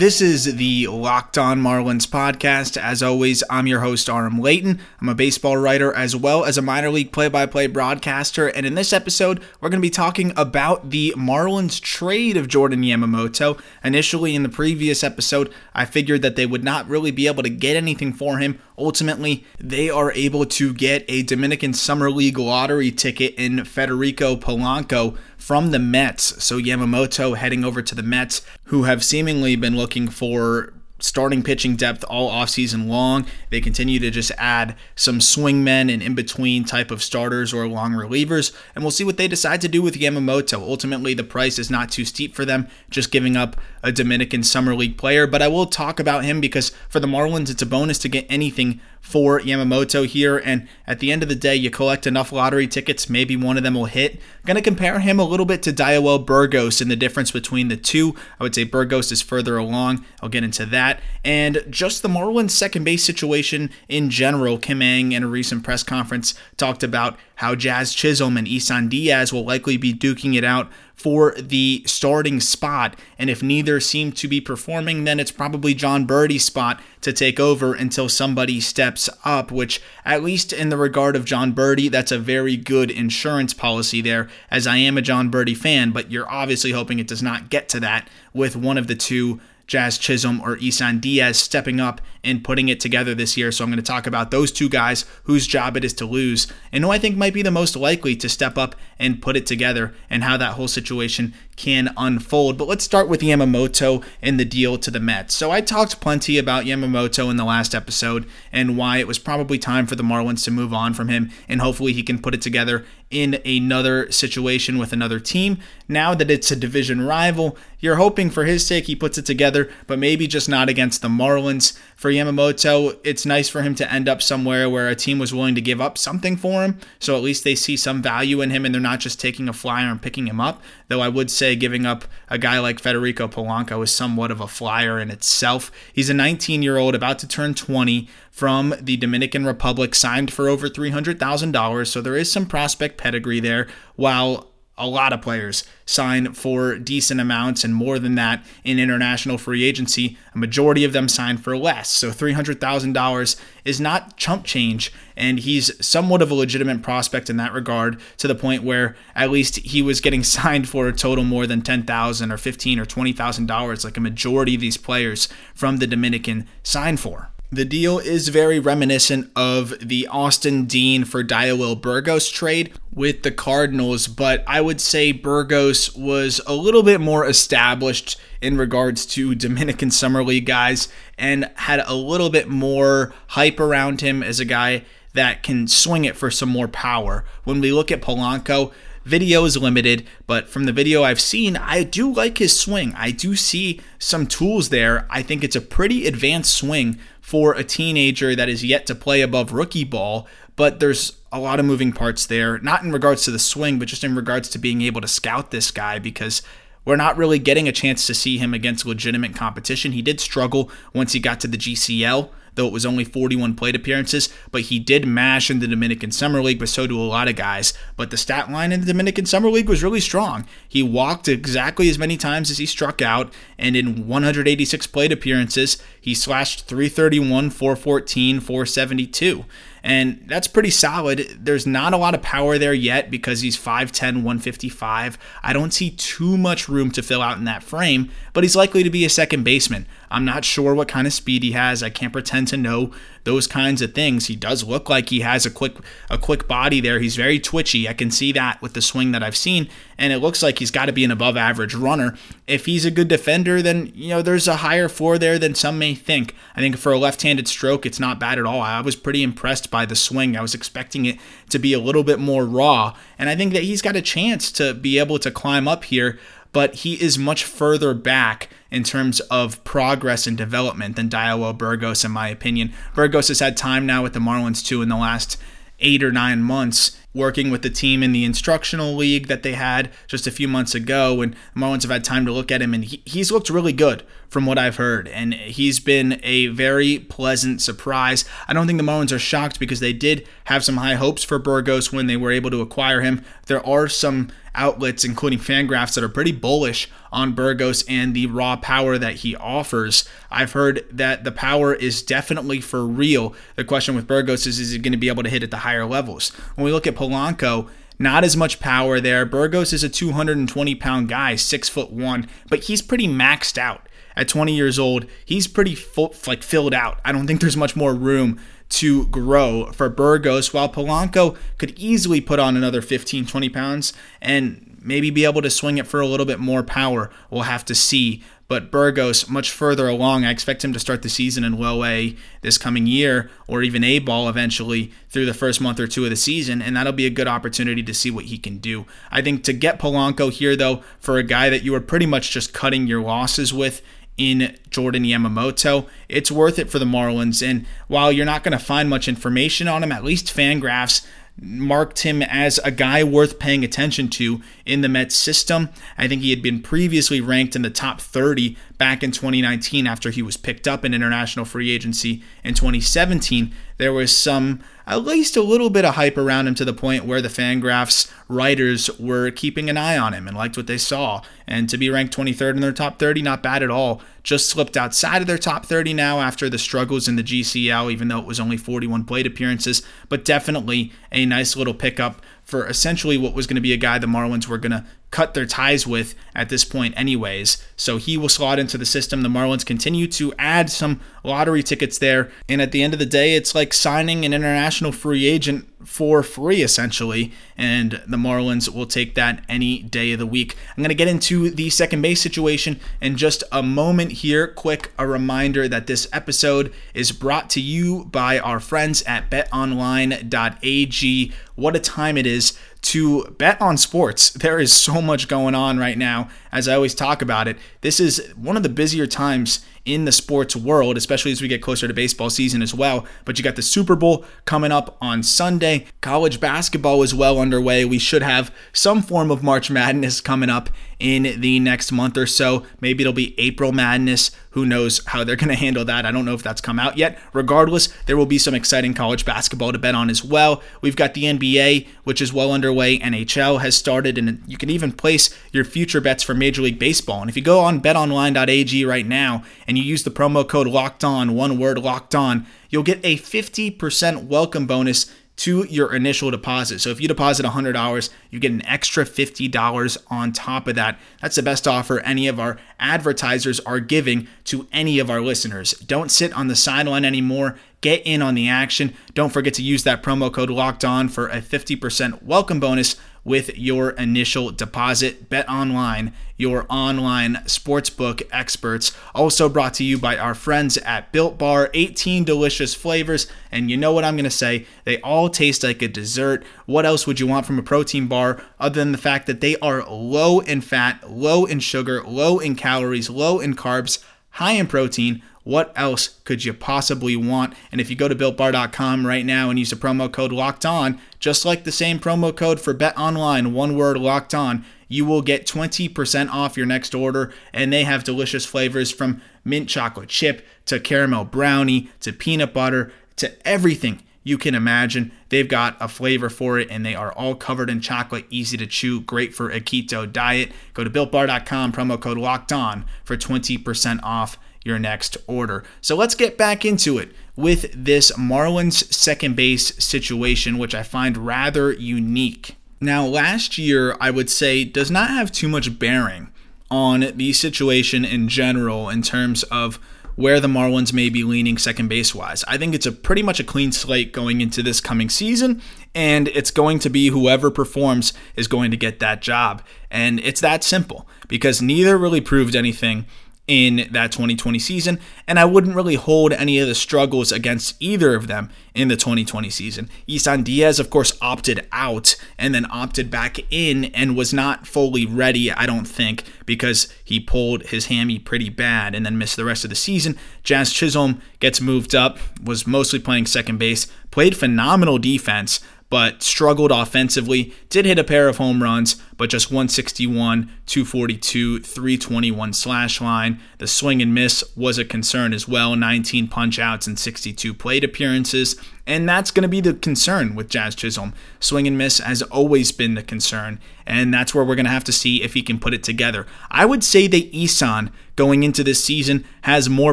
This is the Locked On Marlins podcast. As always, I'm your host, Aram Leighton. I'm a baseball writer as well as a minor league play by play broadcaster. And in this episode, we're going to be talking about the Marlins trade of Jordan Yamamoto. Initially, in the previous episode, I figured that they would not really be able to get anything for him. Ultimately, they are able to get a Dominican Summer League lottery ticket in Federico Polanco from the Mets. So Yamamoto heading over to the Mets, who have seemingly been looking for starting pitching depth all offseason long. They continue to just add some swingmen and in between type of starters or long relievers, and we'll see what they decide to do with Yamamoto. Ultimately, the price is not too steep for them, just giving up a Dominican Summer League player, but I will talk about him because for the Marlins, it's a bonus to get anything for Yamamoto here. And at the end of the day, you collect enough lottery tickets, maybe one of them will hit. I'm going to compare him a little bit to Diowill Burgos and the difference between the two. I would say Burgos is further along. I'll get into that. And just the Marlins second base situation in general. Kim Ng in a recent press conference talked about how Jazz Chisholm and Isan Diaz will likely be duking it out for the starting spot. And if neither seem to be performing, then it's probably Jon Berti's spot to take over until somebody steps up, which, at least in the regard of Jon Berti, that's a very good insurance policy there, as I am a Jon Berti fan, but you're obviously hoping it does not get to that with one of the two Jazz Chisholm or Isan Diaz stepping up and putting it together this year. So I'm going to talk about those two guys whose job it is to lose and who I think might be the most likely to step up and put it together and how that whole situation can unfold. But let's start with Yamamoto and the deal to the Mets. So I talked plenty about Yamamoto in the last episode and why it was probably time for the Marlins to move on from him and hopefully he can put it together in another situation with another team. Now that it's a division rival, you're hoping for his sake he puts it together, but maybe just not against the Marlins. For Yamamoto, it's nice for him to end up somewhere where a team was willing to give up something for him, so at least they see some value in him and they're not just taking a flyer and picking him up. Though I would say giving up a guy like Federico Polanco is somewhat of a flyer in itself. He's a 19 year old about to turn 20 from the Dominican Republic, signed for over $300,000. So there is some prospect pedigree there, while a lot of players sign for decent amounts and more than that in international free agency. A majority of them sign for less. So $300,000 is not chump change. And he's somewhat of a legitimate prospect in that regard to the point where at least he was getting signed for a total more than 10,000 or 15,000 or $20,000, like a majority of these players from the Dominican sign for. The deal is very reminiscent of the Austin Dean for Diowill Burgos trade with the Cardinals, but I would say Burgos was a little bit more established in regards to Dominican Summer League guys and had a little bit more hype around him as a guy that can swing it for some more power. When we look at Polanco, Video is limited, but from the video I've seen, I do like his swing. I do see some tools there. I think it's a pretty advanced swing for a teenager that is yet to play above rookie ball, but there's a lot of moving parts there, not in regards to the swing, but just in regards to being able to scout this guy because we're not really getting a chance to see him against legitimate competition. He did struggle once he got to the GCL though it was only 41 plate appearances. But he did mash in the Dominican Summer League, but so do a lot of guys. But the stat line in the Dominican Summer League was really strong. He walked exactly as many times as he struck out, and in 186 plate appearances, he slashed 331, 414, 472 and that's pretty solid. There's not a lot of power there yet because he's 5'10, 155. I don't see too much room to fill out in that frame, but he's likely to be a second baseman. I'm not sure what kind of speed he has. I can't pretend to know those kinds of things. He does look like he has a quick a quick body there. He's very twitchy. I can see that with the swing that I've seen, and it looks like he's got to be an above average runner. If he's a good defender, then you know there's a higher floor there than some may think. I think for a left-handed stroke, it's not bad at all. I was pretty impressed by the swing. I was expecting it to be a little bit more raw, and I think that he's got a chance to be able to climb up here but he is much further back in terms of progress and development than Diowill Burgos, in my opinion. Burgos has had time now with the Marlins too in the last eight or nine months, working with the team in the instructional league that they had just a few months ago. And the Marlins have had time to look at him, and he, he's looked really good from what I've heard. And he's been a very pleasant surprise. I don't think the Marlins are shocked because they did have some high hopes for Burgos when they were able to acquire him. There are some outlets, including Fangraphs, that are pretty bullish on Burgos and the raw power that he offers. I've heard that the power is definitely for real. The question with Burgos is, is he going to be able to hit at the higher levels? When we look at Polanco, not as much power there. Burgos is a 220 pound guy, six foot one, but he's pretty maxed out. At 20 years old, he's pretty full, like filled out. I don't think there's much more room to grow for Burgos, while Polanco could easily put on another 15, 20 pounds and maybe be able to swing it for a little bit more power. We'll have to see. But Burgos, much further along, I expect him to start the season in low A this coming year, or even A ball eventually through the first month or two of the season, and that'll be a good opportunity to see what he can do. I think to get Polanco here, though, for a guy that you were pretty much just cutting your losses with in Jordan Yamamoto. It's worth it for the Marlins. And while you're not going to find much information on him, at least Fangraphs marked him as a guy worth paying attention to in the Mets system. I think he had been previously ranked in the top 30 back in 2019 after he was picked up in international free agency in 2017. There was some at least a little bit of hype around him to the point where the Fangraphs writers were keeping an eye on him and liked what they saw. And to be ranked 23rd in their top 30, not bad at all. Just slipped outside of their top 30 now after the struggles in the GCL, even though it was only 41 plate appearances. But definitely a nice little pickup for essentially what was going to be a guy the Marlins were going to cut their ties with at this point, anyways. So he will slot into the system. The Marlins continue to add some lottery tickets there. And at the end of the day, it's like signing an international free agent for free, essentially. And the Marlins will take that any day of the week. I'm going to get into the second base situation in just a moment here. Quick, a reminder that this episode is brought to you by our friends at betonline.ag. What a time it is to bet on sports. There is so much going on right now, as I always talk about it. This is one of the busier times in the sports world, especially as we get closer to baseball season as well. But you got the Super Bowl coming up on Sunday. College basketball is well underway. We should have some form of March Madness coming up in the next month or so. Maybe it'll be April Madness. Who knows how they're going to handle that? I don't know if that's come out yet. Regardless, there will be some exciting college basketball to bet on as well. We've got the NBA, which is well underway. NHL has started, and you can even place your future bets for Major League Baseball. And if you go on betonline.ag right now and you use the promo code locked on, one word locked on, you'll get a 50% welcome bonus to your initial deposit. So if you deposit $100, you get an extra $50 on top of that. That's the best offer any of our advertisers are giving to any of our listeners. Don't sit on the sideline anymore. Get in on the action. Don't forget to use that promo code locked on for a 50% welcome bonus with your initial deposit. Bet online, your online sportsbook experts. Also brought to you by our friends at Built Bar, 18 delicious flavors. And you know what I'm going to say? They all taste like a dessert. What else would you want from a protein bar other than the fact that they are low in fat, low in sugar, low in calories, low in carbs, high in protein? What else could you possibly want? And if you go to builtbar.com right now and use the promo code locked on, just like the same promo code for Bet Online, one word locked on, you will get 20% off your next order. And they have delicious flavors from mint chocolate chip to caramel brownie to peanut butter to everything you can imagine. They've got a flavor for it, and they are all covered in chocolate, easy to chew, great for a keto diet. Go to builtbar.com, promo code locked on for 20% off your next order. So let's get back into it with this Marlins second base situation, which I find rather unique. Now, last year, I would say, does not have too much bearing on the situation in general in terms of where the Marlins may be leaning second base wise. I think it's a pretty much a clean slate going into this coming season, and it's going to be whoever performs is going to get that job. And it's that simple because neither really proved anything in that 2020 season, and I wouldn't really hold any of the struggles against either of them in the 2020 season. Isan Diaz, of course, opted out and then opted back in and was not fully ready, I don't think, because he pulled his hammy pretty bad and then missed the rest of the season. Jazz Chisholm gets moved up, was mostly playing second base, played phenomenal defense, but struggled offensively. Did hit a pair of home runs, but just 161, 242, 321 slash line. The swing and miss was a concern as well 19 punch outs and 62 plate appearances. And that's going to be the concern with Jazz Chisholm. Swing and miss has always been the concern, and that's where we're going to have to see if he can put it together. I would say that Isan going into this season has more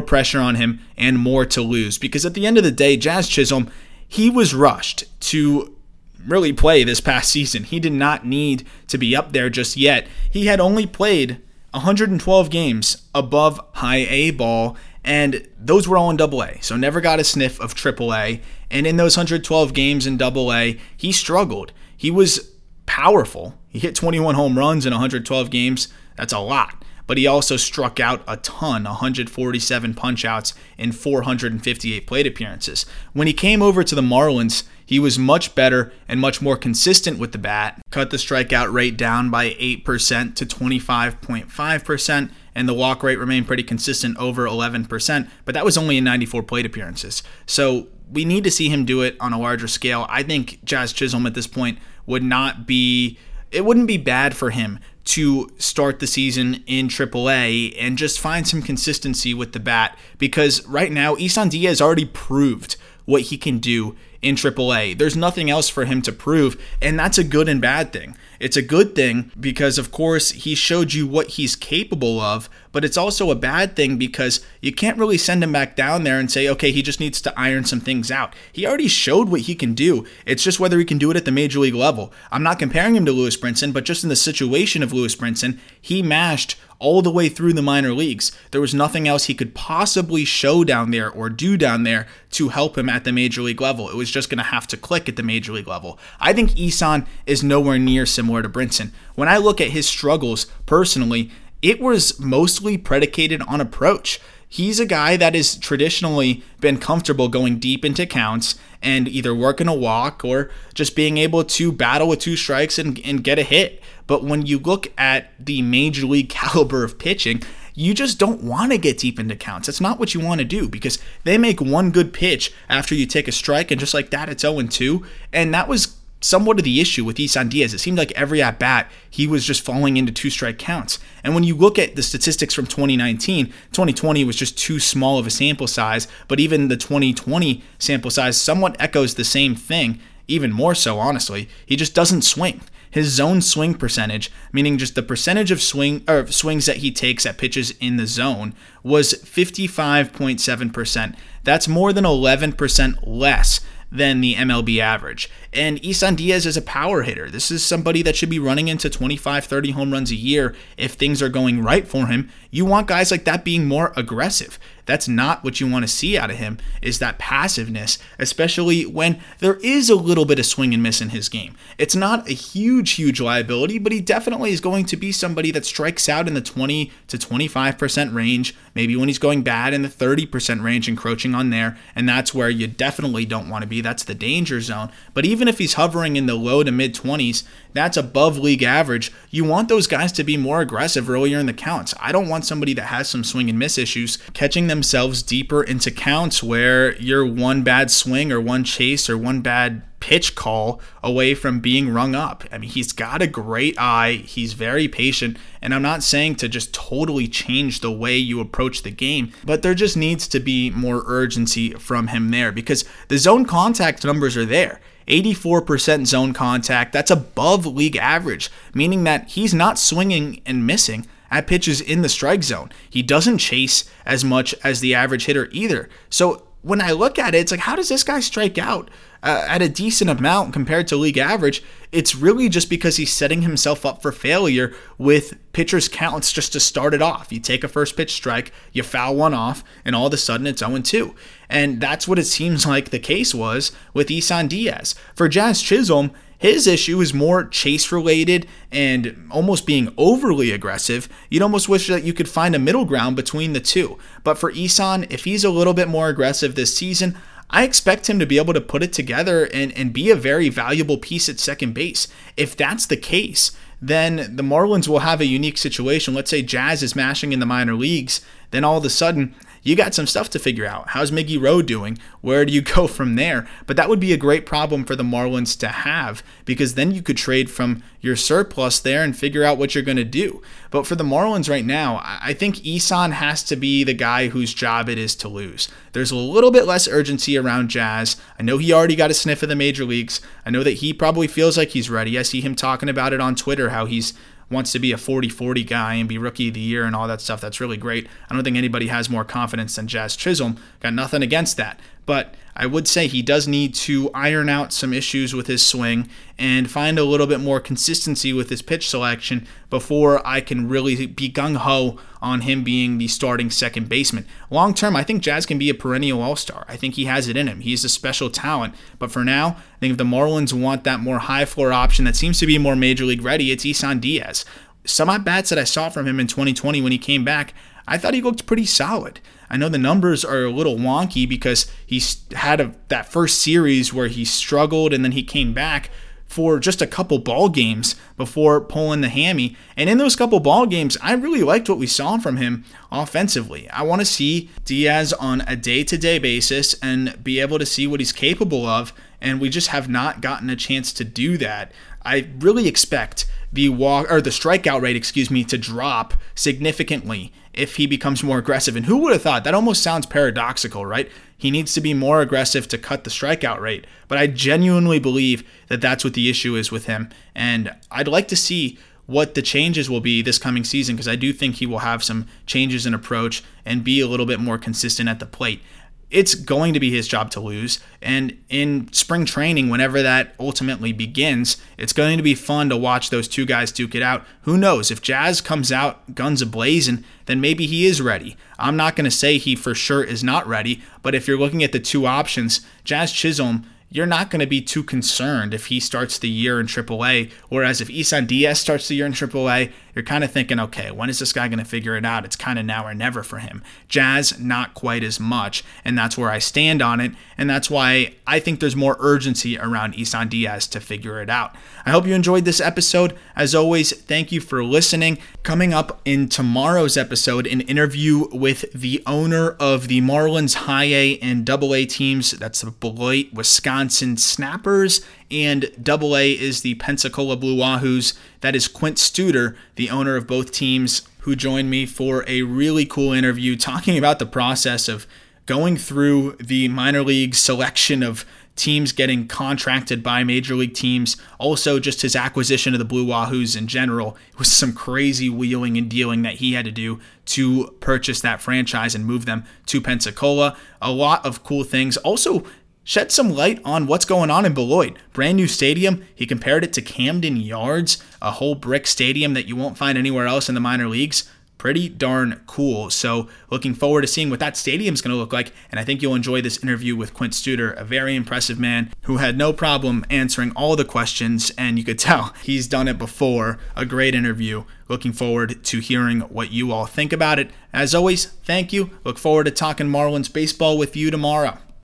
pressure on him and more to lose because at the end of the day, Jazz Chisholm, he was rushed to really play this past season. He did not need to be up there just yet. He had only played 112 games above high A ball, and those were all in double A, so never got a sniff of triple A. And in those 112 games in double A, he struggled. He was powerful. He hit 21 home runs in 112 games. That's a lot but he also struck out a ton 147 punchouts in 458 plate appearances. When he came over to the Marlins, he was much better and much more consistent with the bat, cut the strikeout rate down by 8% to 25.5%, and the walk rate remained pretty consistent over 11%, but that was only in 94 plate appearances. So we need to see him do it on a larger scale. I think Jazz Chisholm at this point would not be it wouldn't be bad for him to start the season in AAA and just find some consistency with the bat because right now Isan Diaz already proved what he can do in AAA. There's nothing else for him to prove, and that's a good and bad thing. It's a good thing because, of course, he showed you what he's capable of, but it's also a bad thing because you can't really send him back down there and say, okay, he just needs to iron some things out. He already showed what he can do. It's just whether he can do it at the major league level. I'm not comparing him to Lewis Brinson, but just in the situation of Lewis Brinson, he mashed all the way through the minor leagues. There was nothing else he could possibly show down there or do down there to help him at the major league level. It was just going to have to click at the major league level. I think Isan is nowhere near similar to Brinson. When I look at his struggles personally, it was mostly predicated on approach. He's a guy that has traditionally been comfortable going deep into counts and either working a walk or just being able to battle with two strikes and, and get a hit. But when you look at the major league caliber of pitching, you just don't want to get deep into counts. That's not what you want to do because they make one good pitch after you take a strike, and just like that, it's 0 2. And that was somewhat of the issue with Isan Diaz. It seemed like every at bat he was just falling into two strike counts. And when you look at the statistics from 2019, 2020 was just too small of a sample size, but even the 2020 sample size somewhat echoes the same thing, even more so, honestly. He just doesn't swing. His zone swing percentage, meaning just the percentage of swing or swings that he takes at pitches in the zone, was 55.7%. That's more than 11% less than the MLB average. And Isan Diaz is a power hitter. This is somebody that should be running into 25, 30 home runs a year if things are going right for him. You want guys like that being more aggressive. That's not what you want to see out of him is that passiveness, especially when there is a little bit of swing and miss in his game. It's not a huge huge liability, but he definitely is going to be somebody that strikes out in the 20 to 25% range, maybe when he's going bad in the 30% range encroaching on there, and that's where you definitely don't want to be. That's the danger zone. But even if he's hovering in the low to mid 20s, that's above league average. You want those guys to be more aggressive earlier in the counts. I don't want somebody that has some swing and miss issues catching themselves deeper into counts where you're one bad swing or one chase or one bad pitch call away from being rung up. I mean, he's got a great eye. He's very patient. And I'm not saying to just totally change the way you approach the game, but there just needs to be more urgency from him there because the zone contact numbers are there. 84% zone contact. That's above league average, meaning that he's not swinging and missing at pitches in the strike zone. He doesn't chase as much as the average hitter either. So when I look at it, it's like, how does this guy strike out uh, at a decent amount compared to league average? It's really just because he's setting himself up for failure with pitchers' counts just to start it off. You take a first pitch strike, you foul one off, and all of a sudden it's 0 2. And that's what it seems like the case was with Isan Diaz. For Jazz Chisholm, his issue is more chase related and almost being overly aggressive. You'd almost wish that you could find a middle ground between the two. But for Isan, if he's a little bit more aggressive this season, I expect him to be able to put it together and, and be a very valuable piece at second base. If that's the case, then the Marlins will have a unique situation. Let's say Jazz is mashing in the minor leagues, then all of a sudden you got some stuff to figure out. How's Miggy Rowe doing? Where do you go from there? But that would be a great problem for the Marlins to have because then you could trade from your surplus there and figure out what you're going to do. But for the Marlins right now, I think Isan has to be the guy whose job it is to lose. There's a little bit less urgency around Jazz. I know he already got a sniff of the major leagues. I know that he probably feels like he's ready. I see him talking about it on Twitter how he's wants to be a 40 40 guy and be rookie of the year and all that stuff. That's really great. I don't think anybody has more confidence than Jazz Chisholm. Got nothing against that. But I would say he does need to iron out some issues with his swing and find a little bit more consistency with his pitch selection before I can really be gung ho on him being the starting second baseman. Long term, I think Jazz can be a perennial all star. I think he has it in him. He's a special talent. But for now, I think if the Marlins want that more high floor option that seems to be more major league ready, it's Isan Diaz. Some at bats that I saw from him in 2020 when he came back, I thought he looked pretty solid. I know the numbers are a little wonky because he had a, that first series where he struggled and then he came back for just a couple ball games before pulling the hammy. And in those couple ball games, I really liked what we saw from him offensively. I want to see Diaz on a day to day basis and be able to see what he's capable of. And we just have not gotten a chance to do that. I really expect the walk or the strikeout rate, excuse me, to drop significantly if he becomes more aggressive. And who would have thought? That almost sounds paradoxical, right? He needs to be more aggressive to cut the strikeout rate. But I genuinely believe that that's what the issue is with him. And I'd like to see what the changes will be this coming season because I do think he will have some changes in approach and be a little bit more consistent at the plate it's going to be his job to lose. And in spring training, whenever that ultimately begins, it's going to be fun to watch those two guys duke it out. Who knows? If Jazz comes out guns ablazing, then maybe he is ready. I'm not going to say he for sure is not ready, but if you're looking at the two options, Jazz Chisholm you're not going to be too concerned if he starts the year in AAA. Whereas if Isan Diaz starts the year in AAA, you're kind of thinking, okay, when is this guy going to figure it out? It's kind of now or never for him. Jazz, not quite as much. And that's where I stand on it. And that's why I think there's more urgency around Isan Diaz to figure it out. I hope you enjoyed this episode. As always, thank you for listening. Coming up in tomorrow's episode, an interview with the owner of the Marlins High A and Double A teams. That's the Beloit, Wisconsin Snappers and Double A is the Pensacola Blue Wahoos. That is Quint Studer, the owner of both teams, who joined me for a really cool interview talking about the process of going through the minor league selection of teams getting contracted by major league teams. Also, just his acquisition of the Blue Wahoos in general. It was some crazy wheeling and dealing that he had to do to purchase that franchise and move them to Pensacola. A lot of cool things. Also, shed some light on what's going on in Beloit. Brand new stadium. He compared it to Camden Yards, a whole brick stadium that you won't find anywhere else in the minor leagues. Pretty darn cool. So, looking forward to seeing what that stadium is going to look like. And I think you'll enjoy this interview with Quint Studer, a very impressive man who had no problem answering all the questions. And you could tell he's done it before. A great interview. Looking forward to hearing what you all think about it. As always, thank you. Look forward to talking Marlins baseball with you tomorrow.